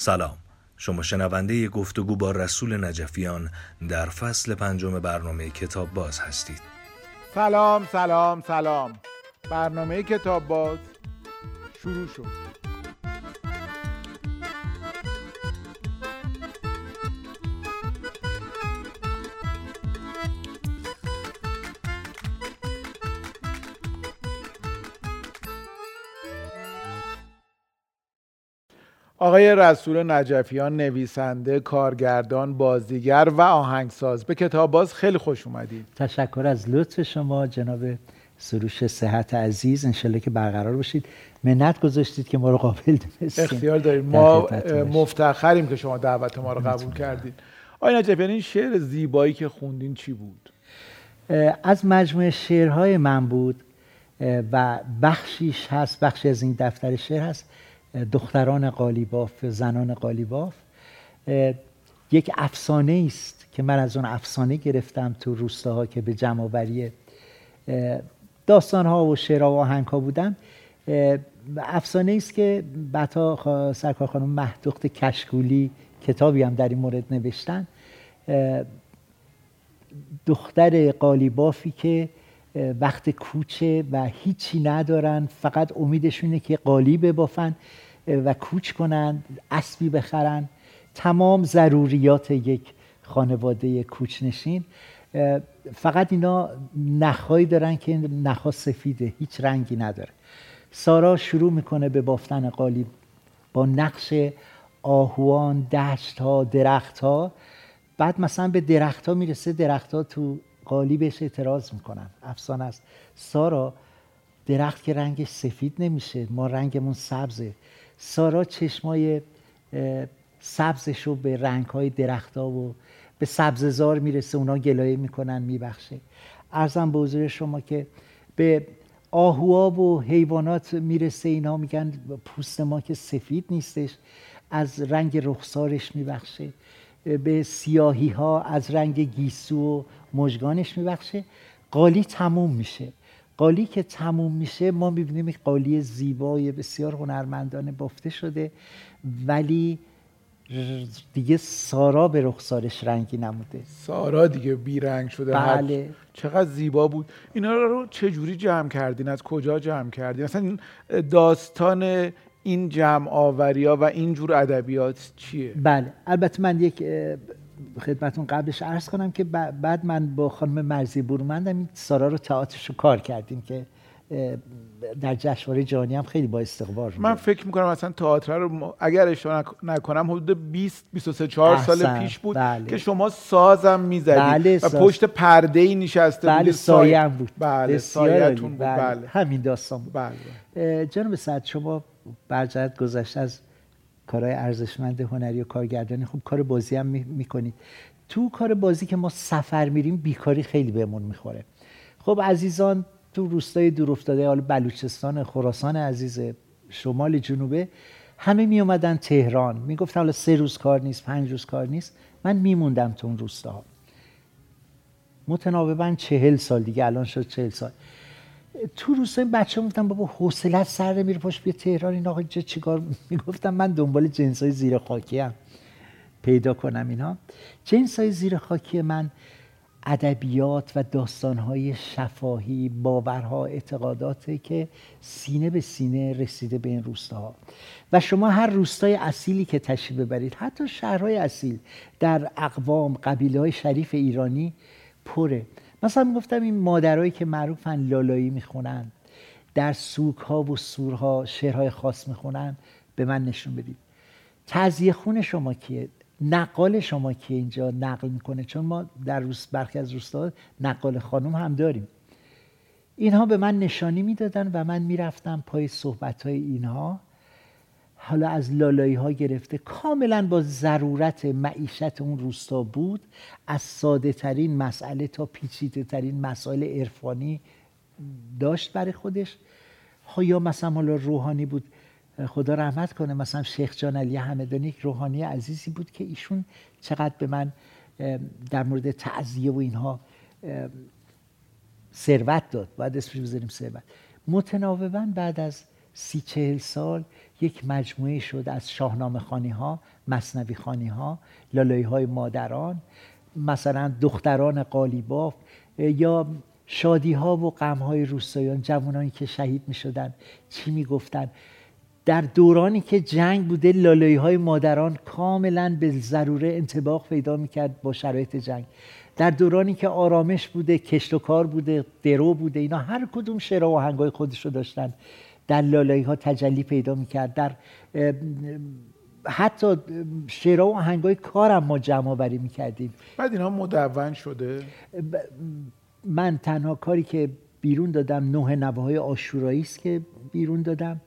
سلام. شما شنونده گفتگو با رسول نجفیان در فصل پنجم برنامه کتاب باز هستید. سلام سلام سلام. برنامه کتاب باز شروع شد. آقای رسول نجفیان نویسنده، کارگردان، بازیگر و آهنگساز به کتاب باز خیلی خوش اومدید. تشکر از لطف شما جناب سروش صحت عزیز. انشالله که برقرار باشید. منت گذاشتید که ما رو قابل دونستید اختیار داریم. ما مفتخریم که شما دعوت ما رو قبول کردید آقای نجفیان این شعر زیبایی که خوندین چی بود؟ از مجموعه شعرهای من بود و بخشیش هست بخشی از این دفتر شعر هست. دختران قالیباف زنان قالیباف یک افسانه است که من از اون افسانه گرفتم تو روستاها که به جمعآوری داستان ها و شعرها و آهنگ ها بودم افسانه است که بعدا سرکار خانم مهدخت کشکولی کتابی هم در این مورد نوشتن. دختر قالیبافی که وقت کوچه و هیچی ندارن فقط امیدشونه که قالی ببافن و کوچ کنن اسبی بخرن. تمام ضروریات یک خانواده کوچنشین. فقط اینا نخهایی دارن که نخها سفیده هیچ رنگی نداره. سارا شروع می‌کنه به بافتن قالی با نقش آهوان دشت ها درخت ها بعد مثلا به درخت ها می‌رسه درخت ها تو قالی بهش اعتراض می‌کنن. افسانه است. سارا درخت که رنگش سفید نمیشه ما رنگمون سبزه. سارا چشمای سبزش رو به رنگ های درخت ها و به سبززار می‌رسه اونا گلایه می‌کنن میبخشه. ارزم به حضور شما که به آهوها و حیوانات می‌رسه اینا میگن پوست ما که سفید نیستش از رنگ رخسارش میبخشه. به سیاهی ها از رنگ گیسو و مژگانش میبخشه. قالی تموم میشه. قالی که تموم میشه ما می‌بینیم یک قالی زیبای بسیار هنرمندانه بافته شده ولی دیگه سارا به رخسارش رنگی نموده. سارا دیگه بیرنگ شده. بله. چقدر زیبا بود. اینا رو چه جوری جمع کردین؟ از کجا جمع کردین؟ این داستان این جمع آوری ها و این جور ادبیات چیه بله البته من یک خدمتون قبلش عرض کنم که بعد من با خانم مرزی برومندم این سارا رو تئاترش رو کار کردیم که در جشنواره جهانی هم خیلی با استقبال من فکر می‌کنم مثلا تئاتر رو اگر اشتباه نکنم حدود 20 23 4 سال پیش بود بله. که شما سازم می‌زدید بله و پشت پرده ای نشسته بله بودید سایه بود بله سایه‌تون بود بله. بله. همین داستان بود بله. جناب سعد شما برجرد گذشته از کارهای ارزشمند هنری و کارگردانی. خوب کار بازی هم می‌کنید. تو کار بازی که ما سفر میریم بیکاری خیلی بهمون می‌خوره. خب عزیزان تو روستای دور افتاده حالا بلوچستان خراسان عزیز شمال جنوبه همه می اومدن تهران. می‌گفتن حالا سه روز کار نیست پنج روز کار نیست. من میموندم تو اون روستا متناوبا چهل سال دیگه الان شد چهل سال. تو روستای بچه گفتم بابا حوصلت سر نمیره پاش بیا تهران. این آقا چیکار می‌گفتم من دنبال جنس های زیر خاکی هم پیدا کنم اینا. جنس های زیر خاکی من ادبیات و داستانهای شفاهی باورها اعتقاداتی که سینه به سینه رسیده به این روستاها. و شما هر روستای اصیلی که تشریف ببرید حتی شهرهای اصیل در اقوام قبیله های شریف ایرانی پره. مثلا می‌گفتم این مادرایی که معروفن لالایی می‌خونن در سوک ها و سورها شعرهای خاص می‌خونن به من نشون بدید. تعذیه خون شما کیه؟ نقال شما که اینجا نقل می‌کنه؟ چون ما در روز برخی از روستا نقال خانم هم داریم. اینها به من نشانی می‌دادن و من می‌رفتم پای صحبت های اینها. حالا از لالایی ها گرفته کاملا با ضرورت معیشت اون روستا بود از ساده ترین مسئله تا پیچیده ترین مسائل عرفانی داشت برای خودش. یا مثلا حالا روحانی بود خدا رحمت کنه مثلا شیخ جان علی همدانی یک روحانی عزیزی بود که ایشون چقدر به من در مورد تعذیه و اینها ثروت داد. باید اسمش بذاریم ثروت. متناوبا بعد از سی چهل سال یک مجموعه شد از شاهنامه خانی ها مصنوی خانی ها لالایی های مادران مثلا دختران قالیباف یا شادی ها و غم های روستایان جوانانی که شهید می شدن چی می گفتن در دورانی که جنگ بوده لالایی های مادران کاملا به ضروره انتباق پیدا می‌کرد با شرایط جنگ. در دورانی که آرامش بوده کشت و کار بوده درو بوده اینا هر کدوم شعر و آهنگای خودش رو داشتن در لالایی ها تجلی پیدا می‌کرد. در حتی شعر و آهنگای کارم ما جمع آوری می‌کردیم. بعد اینا مدون شده؟ من تنها کاری که بیرون دادم نه نوه های است که بیرون دادم.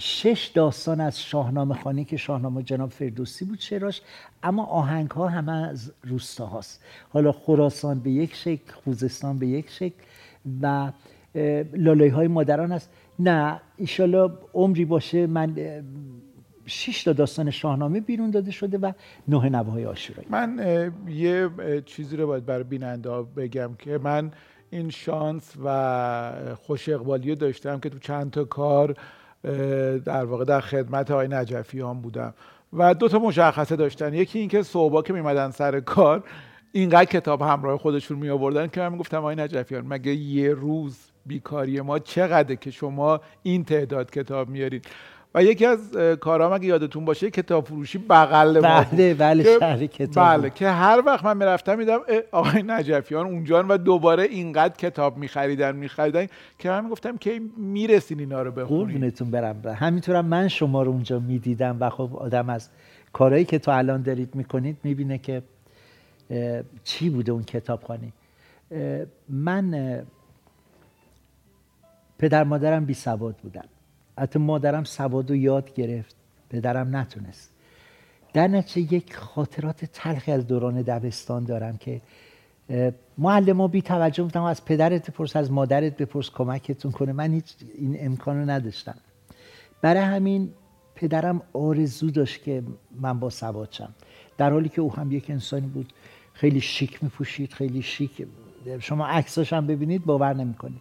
شش داستان از شاهنامه خانی که شاهنامه جناب فردوسی بود شعراش اما آهنگ ها همه از روستا هاست حالا خراسان به یک شکل خوزستان به یک شکل و لالای های مادران است. نه ایشالا عمری باشه من شش تا داستان شاهنامه بیرون داده شده و نه نوه آشورایی. من یه چیزی رو باید برای بیننده بگم که من این شانس و خوش اقبالی داشتم که تو چند تا کار در واقع در خدمت آقای نجفیان بودم و دو تا مشخصه داشتن. یکی اینکه صبح که میمدن سر کار اینقدر کتاب همراه خودشون می آوردن که من می‌گفتم آقای نجفیان مگه یه روز بیکاری ما چقدره که شما این تعداد کتاب میارید. و یکی از کارام اگه یادتون باشه کتاب فروشی بغل ما بله بله شهر کتاب بله که هر وقت من می‌رفتم میدم آقای نجفیان اونجان و دوباره اینقدر کتاب میخریدن میخریدن که من می‌گفتم که می‌رسین اینا رو بخونید قربونتون برم. همینطورم من شما رو اونجا می‌دیدم و خب آدم از کارهایی که تو الان دارید می‌کنید می‌بینه که چی بوده اون کتابخانی من پدر مادرم بی سواد بودن. حتی مادرم سواد و یاد گرفت. پدرم نتونست. در نتیجه یک خاطرات تلخی از دوران دبستان دارم که معلم ها بی توجه بودم از پدرت بپرس از مادرت بپرس کمکتون کنه. من هیچ این امکان رو نداشتم. برای همین پدرم آرزو داشت که من با سواد شم. در حالی که او هم یک انسانی بود خیلی شیک می پوشید خیلی شیک. شما عکساش هم ببینید باور نمی‌کنید.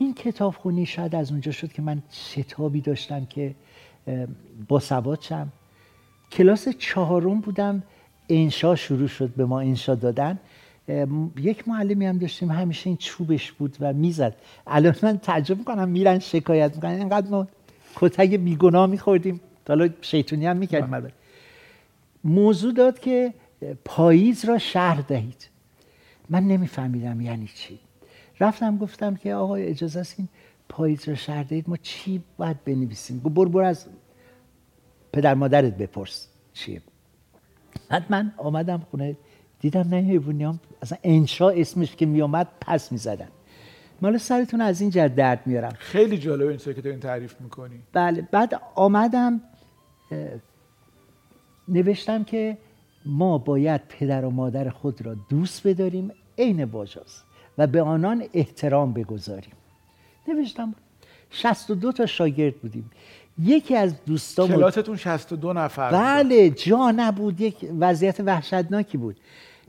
این کتاب خونی شاید از اونجا شد که من شتابی داشتم که با سواد شم. کلاس چهارم بودم انشا شروع شد به ما انشا دادن. یک معلمی هم داشتیم همیشه این چوبش بود و می‌زد. الان من تعجب می‌کنم میرن شکایت می‌کنن. اینقدر ما کتک بیگناه میخوردیم. حالا شیطونی هم می‌کردیم البته موضوع داد که پاییز را شهر دهید. من نمیفهمیدم یعنی چی. رفتم گفتم که آقا اجازه است این پاییز رو شهر دهید؟ ما چی باید بنویسیم؟ بر بر از پدر مادرت بپرس. چیه؟ بعد من آمدم خونه دیدم نه حیوانی هم اصلا انشا اسمش که میامد پس می‌زدن. مالا سرتون از این جد درد میارم. خیلی جالب این که دارین تعریف می‌کنی. بله بعد آمدم نوشتم که ما باید پدر و مادر خود را دوست بداریم عین باجاز و به آنان احترام بگذاریم. نوشتم 62 تا شاگرد بودیم. یکی از دوستان کلاتتون 62 نفر بله جا نبود. یک وضعیت وحشتناکی بود.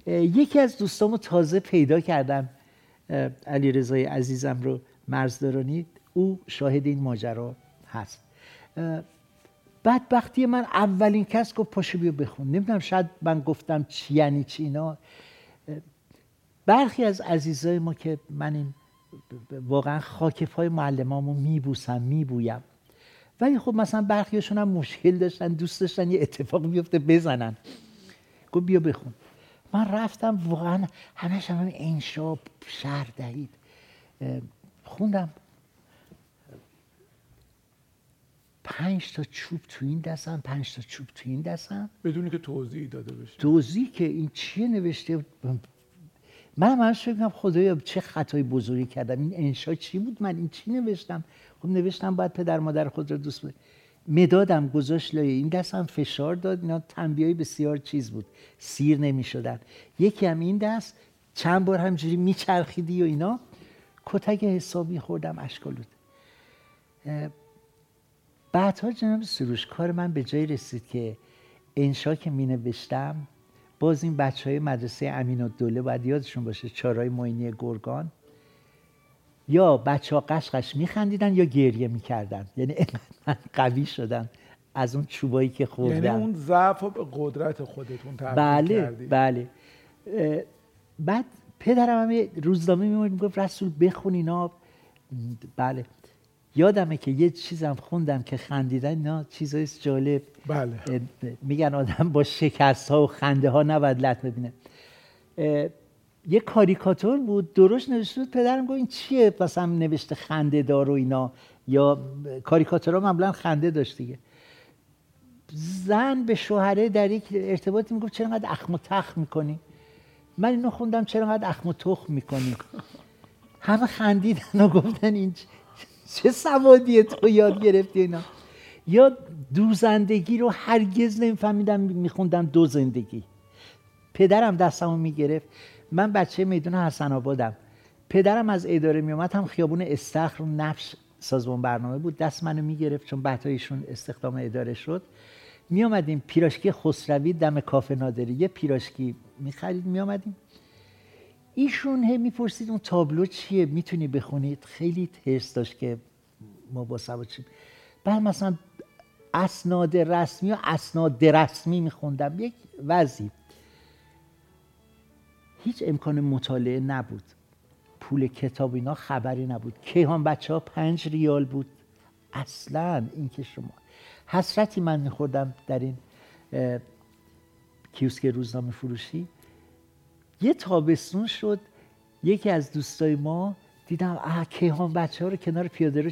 یکی از دوستامو تازه پیدا کردم. علی رضای عزیزم رو مرزدارانی او شاهد این ماجرا هست. بعد وقتی من اولین کس گفت پاشو بیا بخون. نمی‌دونم شاید من گفتم چی یعنی چی اینا. برخی از عزیزای ما که من این واقعا خاکف های معلمامو میبوسم میبویم. ولی خب مثلا برخیشون هم مشکل داشتن دوست داشتن یه اتفاق بیفته بزنن. گفت بیا بخون. من رفتم واقعا همه هم انشا شهر دهید. خوندم. پنج تا چوب تو این دستم پنج تا چوب تو این دستم. بدونی که توضیح داده بشه. توضیح که این چیه نوشته؟ من من فکر خدایا چه خطای بزرگی کردم. این انشا چی بود؟ من این چی نوشتم؟ خب نوشتم باید پدر مادر خود را دوست بود مدادم گذاشت لایه. این دستم فشار داد. اینا تنبیه بسیار چیز بود. سیر نمی شدن یکی هم این دست. چند بار همجوری میچرخیدی و اینا. کتک حسابی خوردم اشکالود بعدها جناب سروش کار من به جای رسید که انشا که می نوشتم باز این بچه های مدرسه امین و دوله باید یادشون باشه چارای موینی گرگان. یا بچه ها قشقش میخندیدن یا گریه می‌کردن. یعنی من قوی شدم از اون چوبایی که خوردم یعنی اون ضعف به قدرت خودتون تبدیل بله کردی. بله. بعد پدرم هم روزنامه میمون می‌گفت رسول بخون اینا. بله. یادمه که یه چیزم خوندم که خندیدن اینا چیزای جالب. بله. میگن آدم با شکست ها و خنده ها نباید لط ببینه. یه کاریکاتور بود درست نوشته بود پدرم گفت این چیه؟ مثلا نوشته خنده دار و اینا. یا کاریکاتورها معمولا خنده داشت دیگه. زن به شوهره در یک ارتباطی می‌گفت چرا انقدر اخم و تخم می‌کنی؟ من اینو خوندم چرا انقدر اخم و تخم می‌کنی؟ همه خندیدن و گفتن این چه سوادیه تو یاد گرفتی اینا؟ یا دوزندگی رو هرگز نمیفهمیدم میخوندم دو زندگی. پدرم دستمو می‌گرفت. من بچه میدون حسن آبادم. پدرم از اداره میومد هم خیابون استخر نفش سازمان برنامه بود. دست منو می‌گرفت چون بعد ایشون استخدام اداره شد. می آمدیم پیراشکی خسروی دم کافه نادری. یه پیراشکی می خرید می آمدیم ایشون هی می‌پرسید اون تابلو چیه؟ می‌تونی بخونید؟ خیلی ترس داشت که ما با سواد بعد مثلا اسناد رسمی و اسناد رسمی میخوندم. یک وضعی. هیچ امکان مطالعه نبود. پول کتاب اینا خبری نبود. کیهان بچه ها پنج ریال بود. اصلا این که شما حسرتی من میخوردم در این کیوسک روزنامه فروشی. یه تابستون شد یکی از دوستای ما دیدم اه کیهان بچه ها رو کنار پیاده رو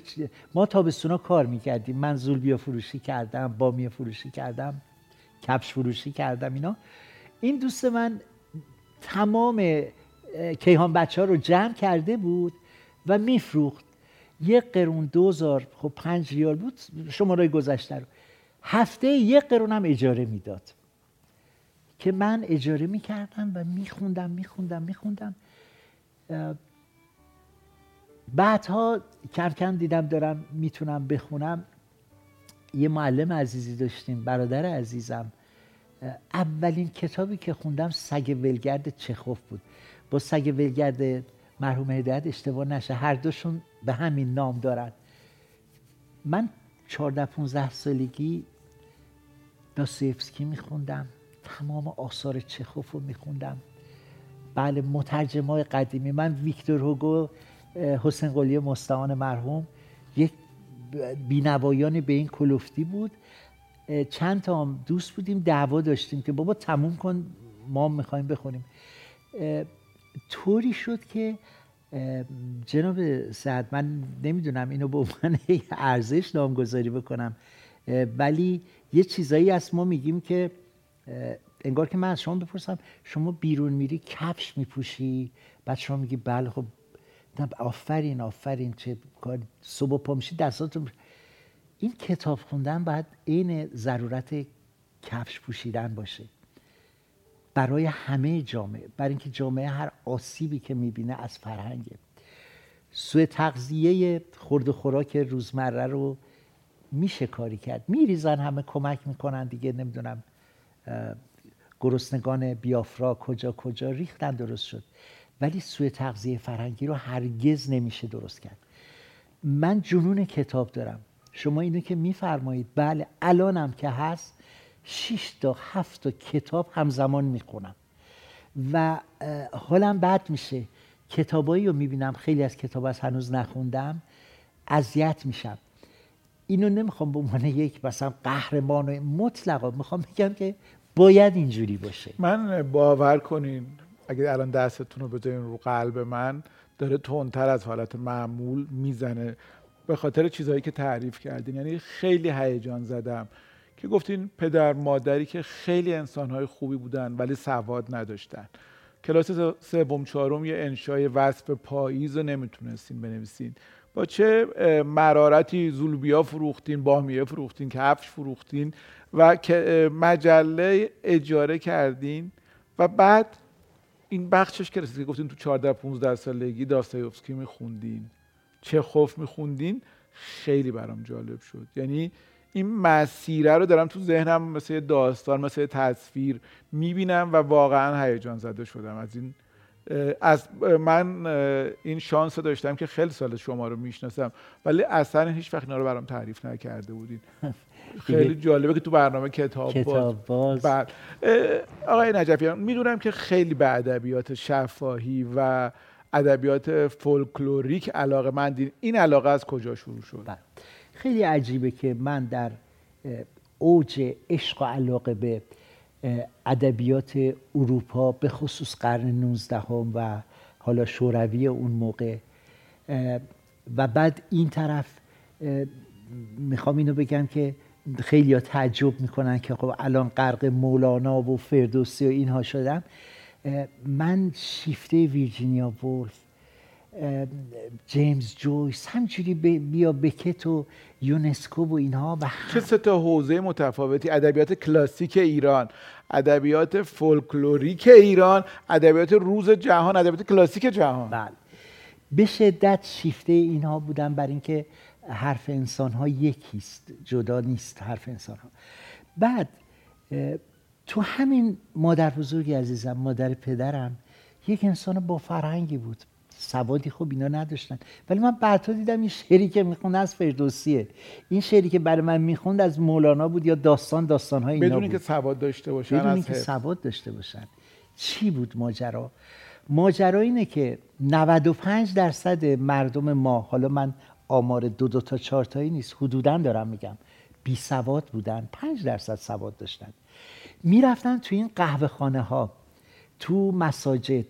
ما تابستون ها کار می‌کردیم. من زولبیا فروشی کردم بامیه فروشی کردم کپش فروشی کردم اینا. این دوست من تمام کیهان بچه ها رو جمع کرده بود و میفروخت. یک قرون دوزار خب پنج ریال بود شماره گذشته رو. هفته یک قرون هم اجاره می‌داد. که من اجاره می‌کردم و میخوندم میخوندم میخوندم. بعدها کم کم دیدم دارم می‌تونم بخونم. یه معلم عزیزی داشتیم برادر عزیزم. اولین کتابی که خوندم سگ ولگرد چخوف بود. با سگ ولگرد مرحوم هدایت اشتباه نشه هر دوشون به همین نام دارن. من 14 15 سالگی داستویفسکی میخوندم. تمام آثار چخوف رو میخوندم. بله مترجمای قدیمی. من ویکتور هوگو حسین قلی مستعان مرحوم. یک بینوایان به این کلوفتی بود. چند تا دوست بودیم دعوا داشتیم که بابا تموم کن ما می‌خوایم بخونیم. طوری شد که جناب سعد من نمی‌دونم اینو به عنوان ارزش نامگذاری بکنم ولی یه چیزایی از ما میگیم که انگار که من از شما بپرسم شما بیرون میری کفش میپوشی؟ بعد شما میگی بله خب آفرین آفرین چه کار صبح پا میشی دستاتون این کتاب خوندن باید عین ضرورت کفش پوشیدن باشه. برای همه جامعه برای اینکه جامعه هر آسیبی که می‌بینه از فرهنگه. سوء تغذیه خورد و خوراک روزمره رو میشه کاری کرد. میریزن همه کمک می‌کنن دیگه نمی‌دونم. گرسنگان بیافرا کجا کجا ریختن درست شد. ولی سوء تغذیه فرهنگی رو هرگز نمیشه درست کرد. من جنون کتاب دارم. شما اینو که میفرمایید بله الانم که هست 6 تا 7 تا کتاب همزمان می‌خونم. و حالم بد میشه. کتابایی رو می‌بینم خیلی از کتاب از هنوز نخوندم اذیت میشم. اینو نمی‌خوام به عنوان یک مثلا قهرمان مطلقا می‌خوام بگم که باید اینجوری باشه. من باور کنین اگه الان دستتون رو بذارین رو قلب من داره تندتر از حالت معمول می‌زنه. به خاطر چیزهایی که تعریف کردین یعنی خیلی هیجان زدم که گفتین پدر مادری که خیلی انسانهای خوبی بودن ولی سواد نداشتن. کلاس سوم چهارم یه انشای وصف پاییز رو نمی‌تونستین بنویسین. چه مرارتی زولبیا فروختین باهمیه فروختین کفش فروختین و مجله اجاره کردین و بعد این بخشش که رسید که گفتین تو 14 15 سالگی داستایوفسکی میخوندین. چه خوف میخوندین؟ خیلی برام جالب شد. یعنی این مسیره رو دارم تو ذهنم مثل داستان مثل تصویر می‌بینم و واقعا هیجان زده شدم از این از من این شانس رو داشتم که خیلی سال شما رو می‌شناسم ولی اصلا هیچ وقت اینا رو برام تعریف نکرده بودین. خیلی جالبه که تو برنامه کتاب, کتاب باز, باز. آقای نجفیان می‌دونم که خیلی به ادبیات شفاهی و ادبیات فولکلوریک علاقه مندین. این علاقه از کجا شروع شد؟ بله. خیلی عجیبه که من در اوج عشق و علاقه به ادبیات اروپا به خصوص قرن 19 و حالا شوروی اون موقع. و بعد این طرف می‌خوام اینو بگم که خیلی تعجب می‌کنن که خب الان غرق مولانا و فردوسی و اینها شدم من شیفته ویرجینیا وولف جیمز جویس همجوری بیا بکت و یونسکو و اینها و چه سه تا حوزه متفاوتی. ادبیات کلاسیک ایران ادبیات فولکلوریک ایران ادبیات روز جهان ادبیات کلاسیک جهان. بله. به شدت شیفته اینها بودن بر اینکه حرف انسان ها یکیست جدا نیست حرف انسان ها بعد تو همین مادر بزرگی عزیزم مادر پدرم یک انسان با فرهنگی بود. سوادی خوب اینا نداشتن. ولی من بعدها دیدم این شعری که می‌خوند از فردوسیه. این شعری که برای من می‌خوند از مولانا بود یا داستان داستان های اینا بدون که سواد داشته باشن بدون که سواد داشته باشن. چی بود ماجرا؟ ماجرا اینه که 95 درصد مردم ما حالا من آمار دو دو تا چهار تایی نیست حدودا دارم میگم بی سواد بودن. 5 درصد سواد داشتن. می‌رفتن تو این قهوه خانه ها تو مساجد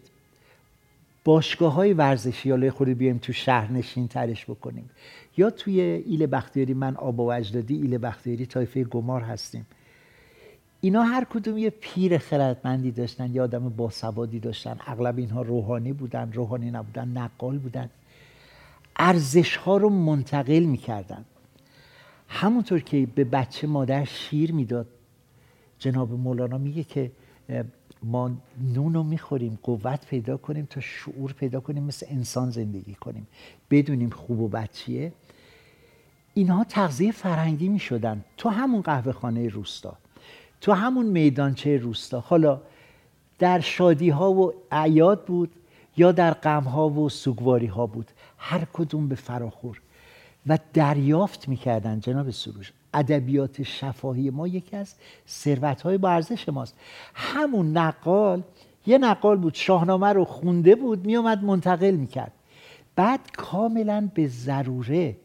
باشگاه های ورزشی حالا خود بیایم تو شهر نشین ترش بکنیم. یا توی ایل بختیاری من آبا و اجدادی ایل بختیاری تایفه گمار هستیم. اینا هر کدوم یه پیر خردمندی داشتن یه آدم باسوادی داشتن. اغلب اینها روحانی بودن روحانی نبودن نقال بودن. ارزش ها رو منتقل می‌کردن. همونطور که به بچه مادر شیر می‌داد جناب مولانا میگه که ما نون رو می‌خوریم قوت پیدا کنیم تا شعور پیدا کنیم مثل انسان زندگی کنیم. بدونیم خوب و بد چیه. اینها تغذیه فرهنگی می‌شدن. تو همون قهوه خانه روستا. تو همون میدانچه روستا. حالا در شادی ها و عیاد بود یا در غم ها و سوگواری ها بود. هر کدوم به فراخور. و دریافت می‌کردن جناب سروش. ادبیات شفاهی ما یکی از ثروت های با ارزش ماست. همون نقال یه نقال بود شاهنامه رو خونده بود میومد منتقل می‌کرد. بعد کاملا به ضروره.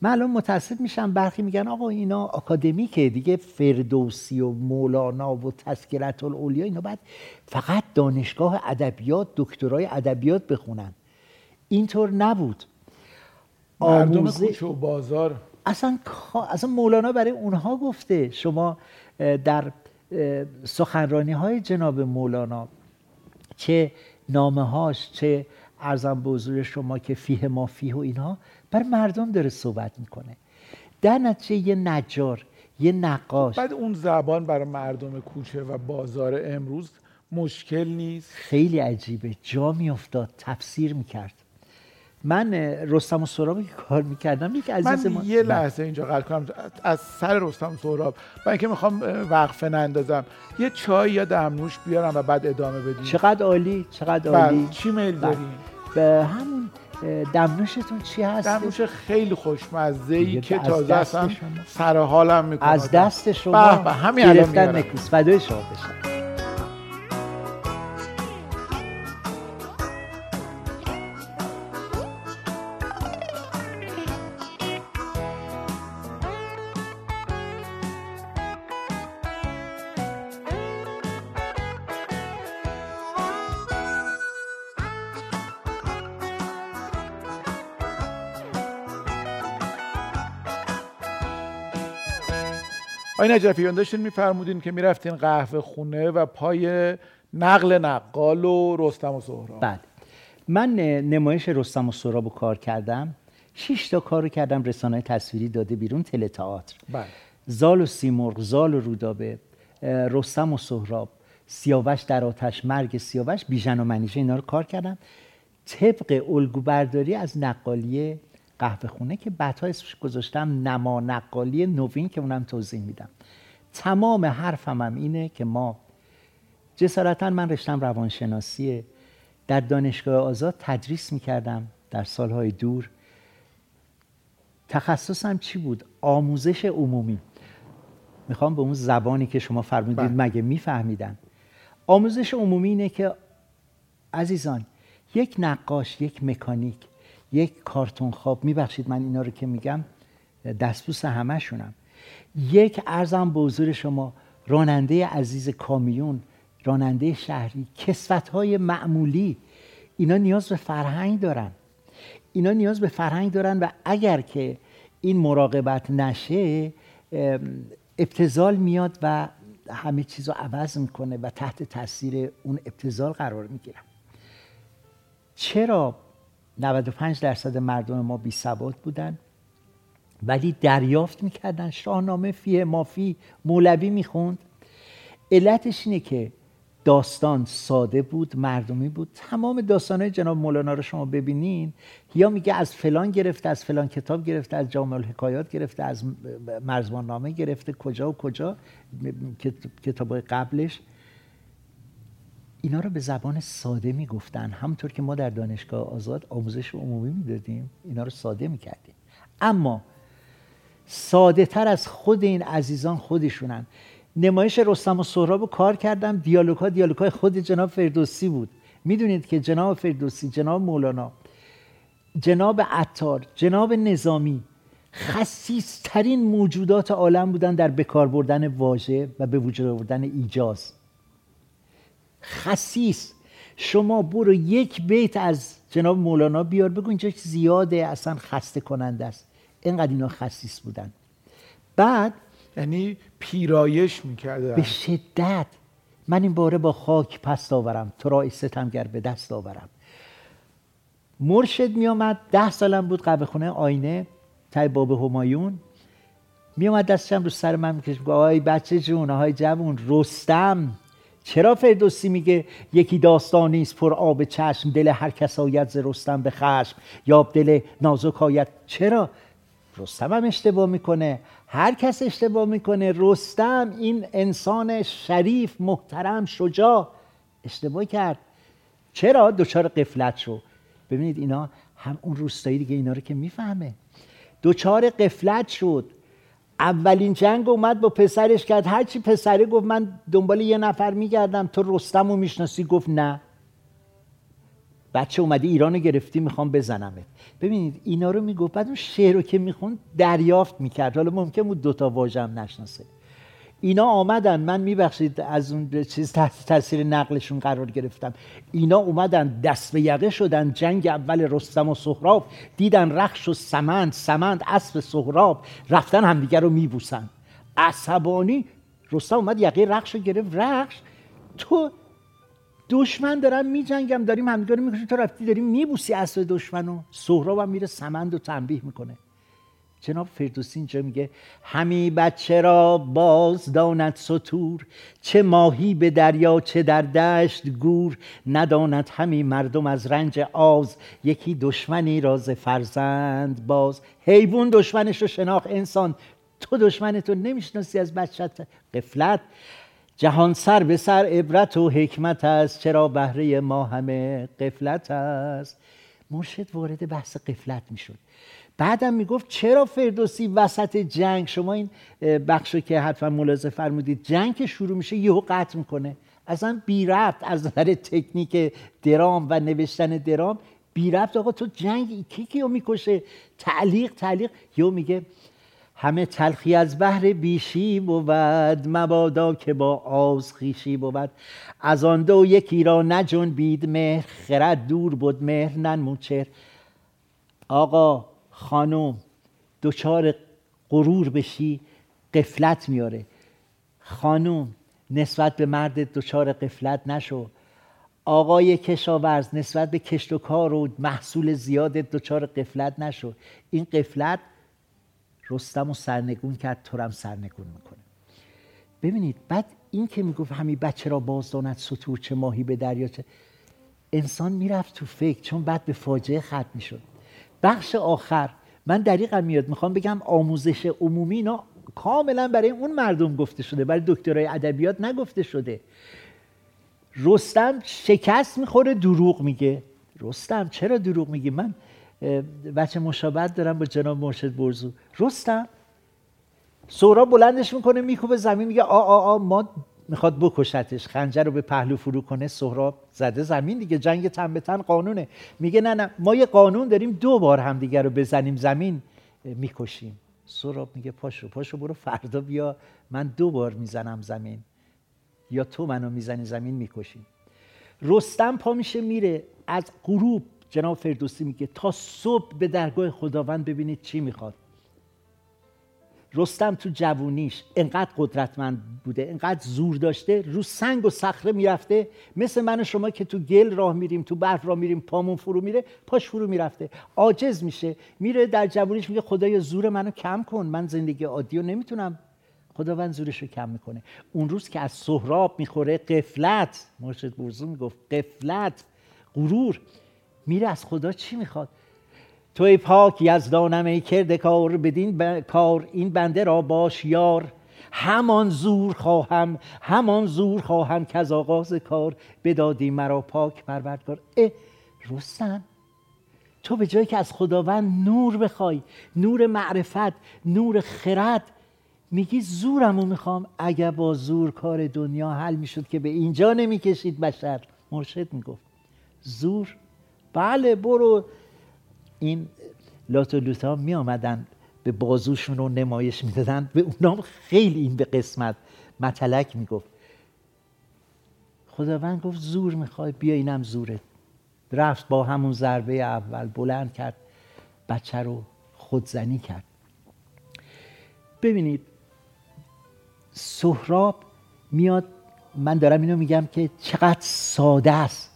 من الان متاسف میشم برخی میگن آقا اینا آکادمیکه دیگه فردوسی و مولانا و تذکرت الاولیا اینا بعد فقط دانشگاه ادبیات دکترای ادبیات بخونن. اینطور نبود. مردم کوچه و بازار اصلا اصلا مولانا برای اونها گفته شما در سخنرانی های جناب مولانا چه نامه هاش چه ارزم به حضور شما که فیه ما فیه و اینها بر مردم داره صحبت می‌کنه. در نتیجه یه نجار یه نقاش. بعد اون زبان برای مردم کوچه و بازار امروز مشکل نیست. خیلی عجیبه. جا میافتاد تفسیر می‌کرد. من رستم و سهراب که کار می‌کردم یک عزیز من ما... یه لحظه اینجا قلب کنم. از سر رستم و سهراب. با اینکه می‌خوام وقفه نندازم. یه چای یا دمنوش بیارم و بعد ادامه بدیم. چقدر عالی چقدر عالی. چی میل داریم به همون دمنوشتون چی هست؟ دمنوش خیلی خوشمزه ای که تازه اصلا سر حالم می‌کنه. از دست شما به همین الان نکوس. فدای شما بشن. آقای نجفیان داشتین میفرمودین که می‌رفتین قهوه خونه و پای نقل نقال و رستم و سهراب. بله. من نمایش رستم و سهراب رو کار کردم. شش تا کار رو کردم رسانه تصویری داده بیرون تله تئاتر بله. زال و سیمرغ زال و رودابه رستم و سهراب. سیاوش در آتش مرگ سیاوش بیژن و منیژه اینا رو کار کردم. طبق الگو برداری از نقالی قهوه خونه که بعدها اسمش گذاشتم نما نقالی نوین که اونم توضیح میدم. تمام حرفم هم اینه که ما جسارتا من رشتم روانشناسیه. در دانشگاه آزاد تدریس می‌کردم در سالهای دور. تخصصم چی بود؟ آموزش عمومی. می‌خوام به اون زبانی که شما فرمودید بله. مگه میفهمیدن. آموزش عمومی اینه که عزیزان یک نقاش یک مکانیک یک کارتون خواب. میبخشید من اینا رو که میگم دستبوس همشونم یک ارزم به حضور شما راننده عزیز کامیون راننده شهری کسفت های معمولی. اینا نیاز به فرهنگ دارن. اینا نیاز به فرهنگ دارن و اگر که این مراقبت نشه ابتزال میاد و همه چیز رو عوض می‌کنه و تحت تاثیر اون ابتزال قرار می‌گیرن چرا 95 درصد مردم ما بی ثبات بودن ولی دریافت می‌کردن. شاهنامه فیه مافی مولوی می‌خوند. علتش اینه که داستان ساده بود مردمی بود. تمام داستان های جناب مولانا رو شما ببینین یا میگه از فلان گرفته از فلان کتاب گرفته از جامع الحکایات گرفته از مرزمان نامه گرفته کجا و کجا کتاب قبلش. اینا رو به زبان ساده می‌گفتن. همونطور که ما در دانشگاه آزاد آموزش عمومی می‌دادیم اینا رو ساده می‌کردیم. اما ساده تر از خود این عزیزان خودشونن. نمایش رستم و سهراب کار کردم. دیالوگ ها دیالوگ های خود جناب فردوسی بود. می‌دونید که جناب فردوسی جناب مولانا جناب عطار جناب نظامی خصیصترین موجودات عالم بودن در بکار بردن واژه و به وجود آوردن ایجاز. خصیص شما برو یک بیت از جناب مولانا بیار بگو اینجا زیاده اصلا خسته کننده است. اینقدر اینا خصیص بودن. بعد یعنی پیرایش می‌کرده به شدت. من این باره با خاک پست آورم تو را ستمگر به دست آورم. مرشد میامد ده سالم بود قبل خونه آینه تای باب همایون. میامد دستشم رو سر من میکش آی بچه جون آهای جوون رستم. چرا فردوسی میگه یکی داستانی است پر آب چشم دل هر کس آید ز رستم به خشم؟ یا دل نازک آید. چرا؟ رستم هم اشتباه می‌کنه هر کس اشتباه می‌کنه. رستم این انسان شریف محترم شجاع اشتباه کرد. چرا؟ دچار قفلت شو ببینید اینا هم اون روستایی دیگه اینا رو که می‌فهمه. دچار قفلت شد. اولین جنگ اومد با پسرش کرد. هرچی پسره گفت من دنبال یه نفر میگردم تو رستم رو می‌شناسی؟ گفت نه. بچه اومدی ایران گرفتی می‌خوام بزنمت. ببینید اینا رو می‌گفت بعد اون شعر رو که می‌خوند دریافت می‌کرد. حالا ممکن بود دوتا واژه نشناسه. اینا آمدن. من میبخشید از اون چیز تحت تاثیر نقلشون قرار گرفتم. اینا اومدن دست به یقه شدن. جنگ اول رستم و سهراب. دیدن رخش و سمند سمند اسب سهراب. رفتن همدیگه رو میبوسن. عصبانی رستم اومد یقه رخش رو گرفت. رخش تو دشمن دارم میجنگم. داریم همدیگه رو می‌کشیم. تو رفتی داریم میبوسی اسب دشمنو. سهراب هم میره سمند و تنبیه می‌کنه. جناب فردوسی اینجا میگه همی بچه را باز داند سطور چه ماهی به دریا چه در دشت گور نداند همی مردم از رنج آز یکی دشمنی راز فرزند باز. حیوان دشمنش رو شناخت انسان تو دشمنتو نمی‌شناسی از بچت قفلت جهان سر به سر عبرت و حکمت است چرا بهره ما همه قفلت است. مرشد وارد بحث قفلت می‌شد. بعدم می‌گفت چرا فردوسی وسط جنگ؟ شما این بخش که حتما ملاحظه فرمودید جنگ که شروع میشه یهو قطع می‌کنه. اصلا بی ربط از نظر تکنیک درام و نوشتن درام بی ربط. آقا تو جنگ کی کیو می‌کشه؟ تعلیق تعلیق. یهو میگه همه تلخی از بحر بیشی بود مبادا که با آز خیشی بود. از آن دو یکی را نجن بید مهر خرد دور بود مهر ننموچر آقا خانم دچار غرور بشی قفلت میاره. خانم نسبت به مرد دچار قفلت نشو. آقای کشاورز نسبت به کشت و کار و محصول زیاد دچار قفلت نشو. این قفلت رستم و سرنگون کرد تو هم سرنگون می‌کنه. ببینید بعد این که می‌گفت همین بچه را بازداند سطور چه ماهی به دریا چه انسان می‌رفت تو فکر چون بعد به فاجعه ختم می‌شد. بخش آخر. من دقیقا میاد. می‌خوام بگم آموزش عمومی اینا کاملا برای اون مردم گفته شده برای دکترای ادبیات نگفته شده. رستم شکست می‌خوره دروغ میگه. رستم چرا دروغ میگی؟ من بچه مشابهت دارم با جناب مرشد برزو. رستم سورا بلندش می‌کنه میکوبه زمین میگه آ آ آ ما می‌خواد بکشتش خنجر رو به پهلو فرو کنه سهراب زده زمین دیگه جنگ تن به تن قانونه. میگه نه نه ما یه قانون داریم دو بار همدیگه رو بزنیم زمین می‌کشیم. سهراب میگه پاشو پاشو برو فردا بیا من دو بار می‌زنم زمین. یا تو منو می‌زنی زمین می‌کشیم. رستم پا میشه میره. از غروب جناب فردوسی میگه تا صبح به درگاه خداوند ببینید چی می‌خواد. رستم تو جوونیش انقدر قدرتمند بوده انقدر زور داشته رو سنگ و صخره می‌رفته. مثل من و شما که تو گل راه میریم تو برف راه میریم پامون فرو میره پاش فرو می‌رفته. عاجز میشه. میره در جوونیش میگه خدایا زور منو کم کن. من زندگی عادی رو نمی‌تونم. خداوند زورش رو کم می‌کنه. اون روز که از سهراب می‌خوره قفلت مرشد برزو می‌گفت قفلت غرور. میره از خدا چی می‌خواد؟ توی پاک یزدانم ای کرده کار بدین کار این بنده را باش یار. همان زور خواهم همان زور خواهم که از آغاز کار بدادی مرا پاک پروردگار. اه رستم تو به جایی که از خداوند نور بخوای نور معرفت نور خرد میگی زورمو می‌خوام. اگر با زور کار دنیا حل می‌شد که به اینجا نمی‌کشید بشر. مرشد می‌گفت زور؟ بله برو. این لات و لوتا می آمدن به بازوشون رو نمایش می‌دادن به اونام خیلی این به قسمت متلک می‌گفت خداوند گفت زور می‌خوای بیا اینم زوره. رفت با همون ضربه اول بلند کرد بچه رو خودزنی کرد. ببینید سهراب میاد من دارم اینو میگم که چقدر ساده است.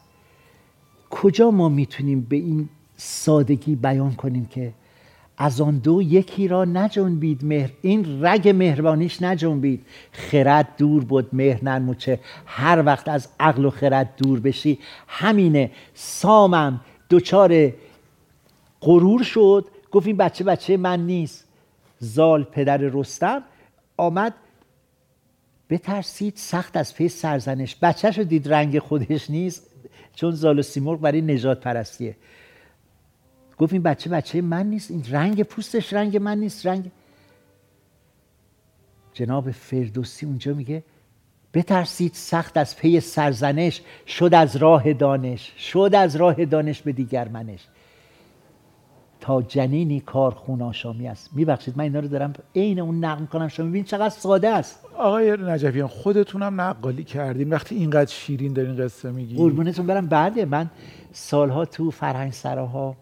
کجا ما می‌تونیم به این سادگی بیان کنیم که از آن دو یکی را نجنبید مهر این رگ مهربانیش نجنبید. خرد دور بود مهر ننموچه هر وقت از عقل و خرد دور بشی. همینه سامم دچار غرور شد. گفت این بچه بچه من نیست. زال پدر رستم آمد. بترسید سخت از پی سرزنش. بچهش رو دید رنگ خودش نیست چون زال و سیمرغ برای نجات پرستیه. گفت این بچه بچه من نیست این رنگ پوستش رنگ من نیست رنگ. جناب فردوسی اونجا میگه بترسید سخت از پی سرزنش شد از راه دانش شد از راه دانش به دیگر منش. تا جنینی کار خون آشامی است. میبخشید من اینا رو دارم عین اون نقل کنم شما ببین چقدر ساده است. آقای نجفیان خودتونم نقالی کردین. وقتی اینقدر شیرین دارین قصه میگی قربونتون برم. بعده من سالها تو فرهنگ سراها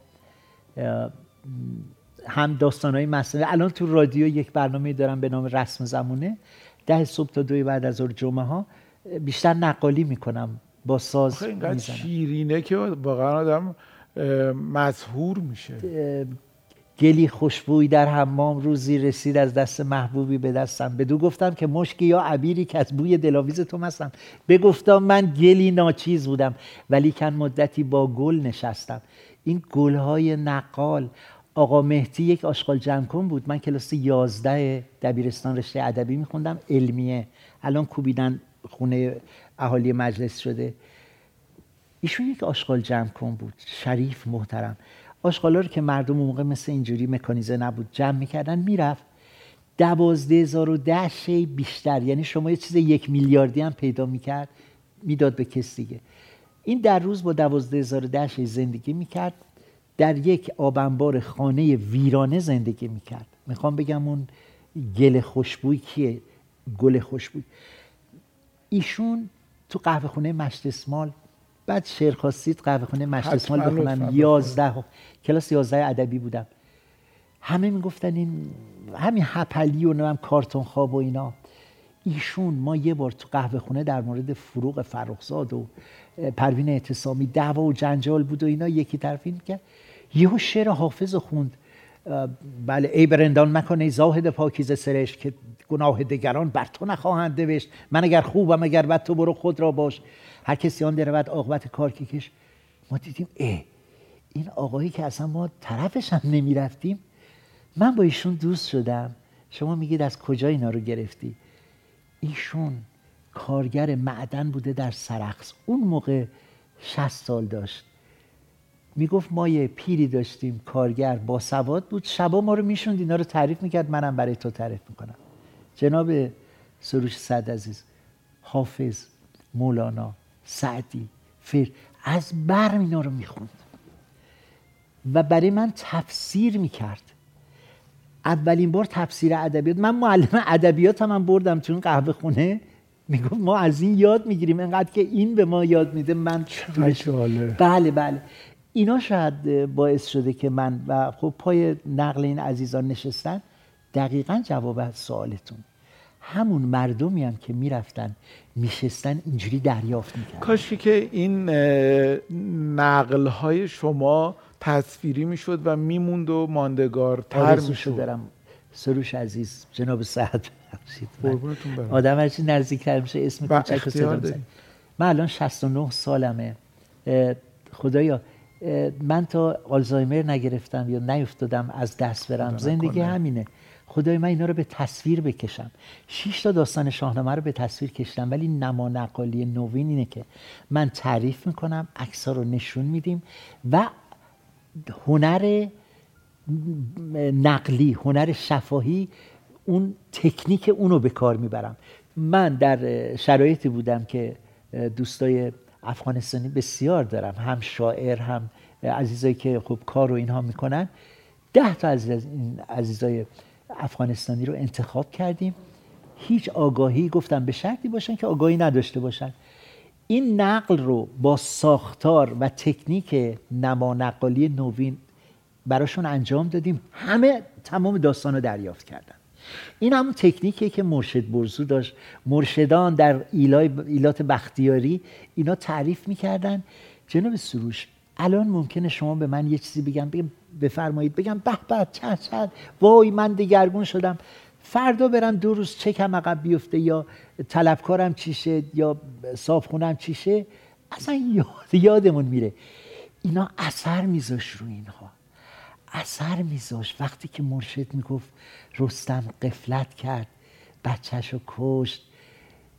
هم داستان های الان تو رادیو یک برنامه دارم به نام رسم زمونه. ده صبح تا دوی بعد از جمعه ها بیشتر نقالی می‌کنم. با ساز اینقدر شیرینه که واقعا آدم مظهور میشه. گلی خوشبوی در حمام روزی رسید از دست محبوبی به دستم. بدو گفتم که مشکی یا عبیری که از بوی دلاویز تو مستم. بگفتم من گلی ناچیز بودم ولی کن مدتی با گل نشستم. این گلهای نقال. آقا مهدی یک آشغال جمع کن بود. من کلاس یازده دبیرستان رشته ادبی میخوندم علمیه. الان کوبیدن خونه اهالی مجلس شده. ایشون یک آشغال جمع کن بود. شریف محترم. آشغالا رو که مردم موقع مثل اینجوری مکانیزه نبود جمع می‌کردن می‌رفت. دوازده هزار و ده بیشتر. یعنی شما یه چیز یک میلیاردی هم پیدا می‌کرد می‌داد به کس دیگه. این در روز با دوازده هزار ده شی زندگی می‌کرد. در یک آبنبار خانه ویرانه زندگی می‌کرد. می‌خوام بگم اون گل خوشبوی کیه؟ گل خوشبوی. ایشون تو قهوه خونه مشت اسمال بعد شعر خواستید قهوه خونه مشت اسمال بخونم. یازده کلاس یازده ادبی بودم. همه می‌گفتن این همین هپلی و نمیم کارتون خواب و اینا. ایشون ما یه بار تو قهوه خونه در مورد فروغ فرخزاد و پروین اعتصامی دعوا و جنجال بود و اینا یکی طرفین می‌کرد یهو شعر حافظ خوند. بله ای برندان مکن ای زاهد پاکیز سرش که گناه دگران بر تو نخواهند نوشت. من اگر خوبم اگر بد تو برو خود را باش. هر کسی آن درود عاقبت کار که کش. ما دیدیم اه این آقایی که اصلا ما طرفش هم نمی رفتیم من با ایشون دوست شدم. شما میگید از کجا اینا رو گرفتی؟ ایشون کارگر معدن بوده در سرخس. اون موقع 60 سال داشت. می‌گفت ما یه پیری داشتیم کارگر با سواد بود. شبا ما رو می‌شوند اینا رو تعریف می‌کرد منم برای تو تعریف می‌کنم. جناب سروش صد عزیز حافظ مولانا سعدی فر از برم اینا رو می‌خوند. و برای من تفسیر می‌کرد. اولین بار تفسیر ادبیات من معلم ادبیات هم, هم بردم تو اون قهوه خونه. می‌گفت ما از این یاد می‌گیریم انقدر که این به ما یاد میده. من بله بله. اینا شاید باعث شده که من و خب پای نقل این عزیزان نشستن دقیقا جواب از سوالتون. همون مردمی هم که می‌رفتن میشستن اینجوری دریافت می‌کردن. کاشی که این نقل های شما تصویری می‌شد و میموند و ماندگار تر می‌شد. دارم سروش عزیز جناب سعد. آدم هرچی نزدیکتر میشه اسم کوچک من الان 69 سالمه. خدایا من تا آلزایمر نگرفتم یا نیفتادم از دست برم. زندگی همینه. خدای من اینا رو به تصویر بکشم. شش تا داستان شاهنامه رو به تصویر کشتم ولی نما نقالی نوین اینه که من تعریف می‌کنم عکس رو نشون میدیم و هنر نقلی هنر شفاهی اون تکنیک اونو به کار می‌برم. من در شرایطی بودم که دوستای افغانستانی بسیار دارم هم شاعر هم عزیزایی که خب کار رو اینها می‌کنن. ده تا از این عزیزای افغانستانی رو انتخاب کردیم. هیچ آگاهی گفتم به شرطی باشن که آگاهی نداشته باشن. این نقل رو با ساختار و تکنیک نما نقالی نوین براشون انجام دادیم. همه تمام داستان رو دریافت کردن. این همون تکنیکیه که مرشد برزو داشت. مرشدان در ایلات بختیاری اینا تعریف می‌کردن. جناب سروش الان ممکنه شما به من یه چیزی بگم؟ بگم بفرمایید. بگم به به چه چه وای من دگرگون شدم. فردا برم دو روز چکم عقب بیفته یا طلبکارم چیشه یا صابخونم چیشه اصلا یاد یادمون میره. اینا اثر میذاش رو اینها. اثر میذاش وقتی که مرشد می‌گفت رستم قفلت کرد بچهش رو کشت.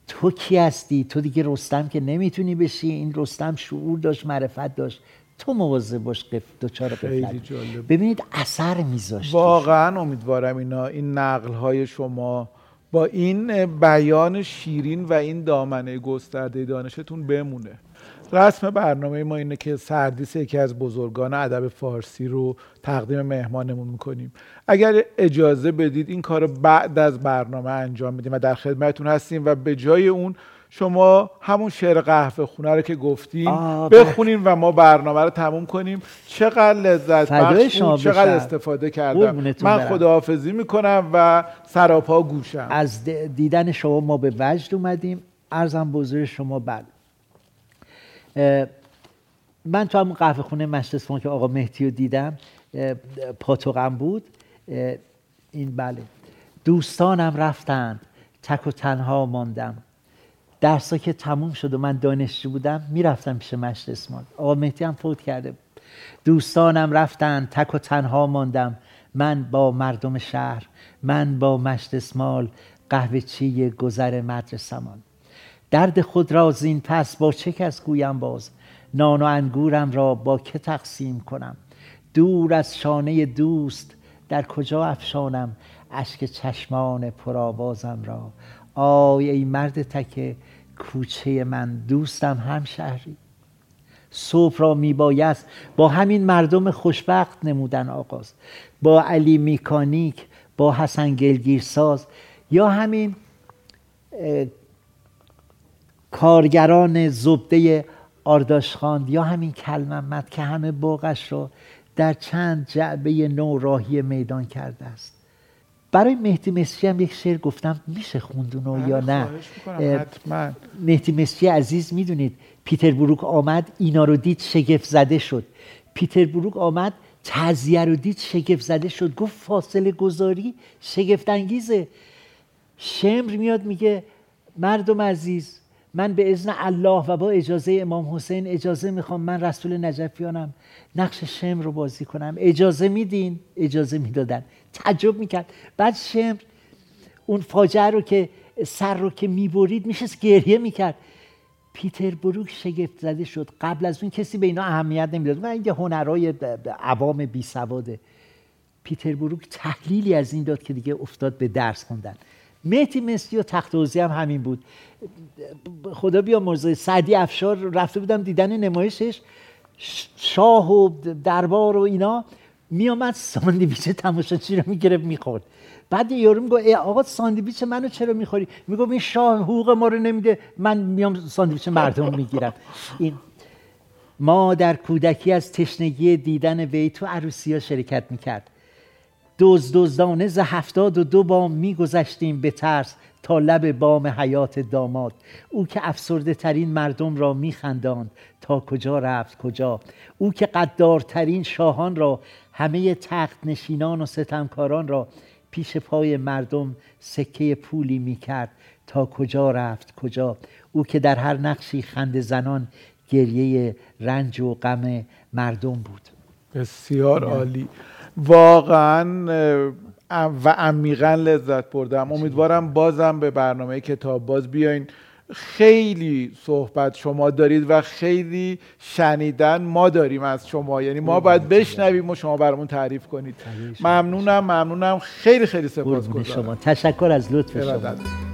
تو کی هستی؟ تو دیگه رستم که نمی‌تونی بشی. این رستم شعور داشت معرفت داشت. تو مواظب باش قف دوچار خیلی ببینید اثر میذاشت واقعا امیدوارم اینا این نقل های شما با این بیان شیرین و این دامنه گسترده دانشتون بمونه. رسم برنامه ما اینه که سردیس یکی از بزرگان ادب فارسی رو تقدیم مهمانمون می‌کنیم. اگر اجازه بدید این کار رو بعد از برنامه انجام میدیم و در خدمتتون هستیم و به جای اون شما همون شعر قهوه خونه رو که گفتیم بله. بخونیم و ما برنامه رو تموم کنیم. چقدر لذت بخش چقدر استفاده کردم. من خداحافظی می‌کنم و سراپا گوشم. از دیدن شما ما به وجد اومدیم. ارزم بزرگ شما بله. من تو همون قهوه خونه مشت که آقا مهدی رو دیدم پاتوقم بود. این بله. دوستانم رفتند تک و تنها ماندم. درسا که تموم شد و من دانشجو بودم می‌رفتم پیش مشت اسمال آقا مهدی هم فوت کرده دوستانم رفتن تک و تنها ماندم. من با مردم شهر من با مشت اسمال قهوه چی گذر مدرسمان درد خود را زین پس با چه کس گویم باز؟ نان و انگورم را با که تقسیم کنم؟ دور از شانه دوست در کجا افشانم؟ اشک چشمان پرآوازم را. آی ای مرد تک کوچه من دوستم هم شهری صبح را میبایست با همین مردم خوشبخت نمودن آغاز. با علی میکانیک با حسن گلگیرساز یا همین کارگران زبده آرداشخان یا همین کلممت که همه باغش را در چند جعبه نو راهی میدان کرده است. برای مهدی مصری هم یک شعر گفتم میشه خوندونو یا نه؟ مهدی مصری عزیز می‌دونید پیتر بروک آمد اینا رو دید شگفت زده شد. پیتر بروک آمد تعذیه رو دید شگفت زده شد. گفت فاصله گذاری شگفت انگیزه شمر میاد میگه مردم عزیز من به اذن الله و با اجازه امام حسین اجازه می‌خوام من رسول نجفیانم نقش شمر رو بازی کنم. اجازه میدین؟ اجازه می‌دادن. تعجب می‌کرد. بعد شمر اون فاجعه رو که سر رو که می‌برید میشه گریه می‌کرد. پیتر بروک شگفت زده شد. قبل از اون کسی به اینا اهمیت نمی‌داد. و اینکه هنرهای عوام بی سواده. پیتر بروک تحلیلی از این داد که دیگه افتاد به درس خوندن. مهتی مسی و تخت هم همین بود. خدا بیا مرزای سعدی افشار رفته بودم دیدن نمایشش. شاه و دربار و اینا میامد ساندویچ تماشاچی رو می‌گرفت می‌خورد. بعد یارو میگه ای آقا ساندویچ منو چرا می‌خوری؟ میگه این شاه حقوق ما رو نمیده من میام ساندویچ مردم می‌گیرم. این ما در کودکی از تشنگی دیدن وی تو عروسی ها شرکت می‌کرد. دوز دوزدانه ز هفتاد و دو بام میگذشتیم به ترس تا لب بام حیات داماد. او که افسرده ترین مردم را میخنداند. تا کجا رفت کجا؟ او که قدارترین شاهان را همه تخت نشینان و ستمکاران را پیش پای مردم سکه پولی می‌کرد. تا کجا رفت کجا؟ او که در هر نقشی خند زنان گریه رنج و غم مردم بود. بسیار عالی. واقعا و عمیقا لذت بردم. امیدوارم بازم به برنامه کتاب باز بیاین. خیلی صحبت شما دارید و خیلی شنیدن ما داریم از شما. یعنی ما باید بشنویم و شما برامون تعریف کنید. ممنونم ممنونم. خیلی خیلی سپاسگزارم. شما. تشکر از لطف شما.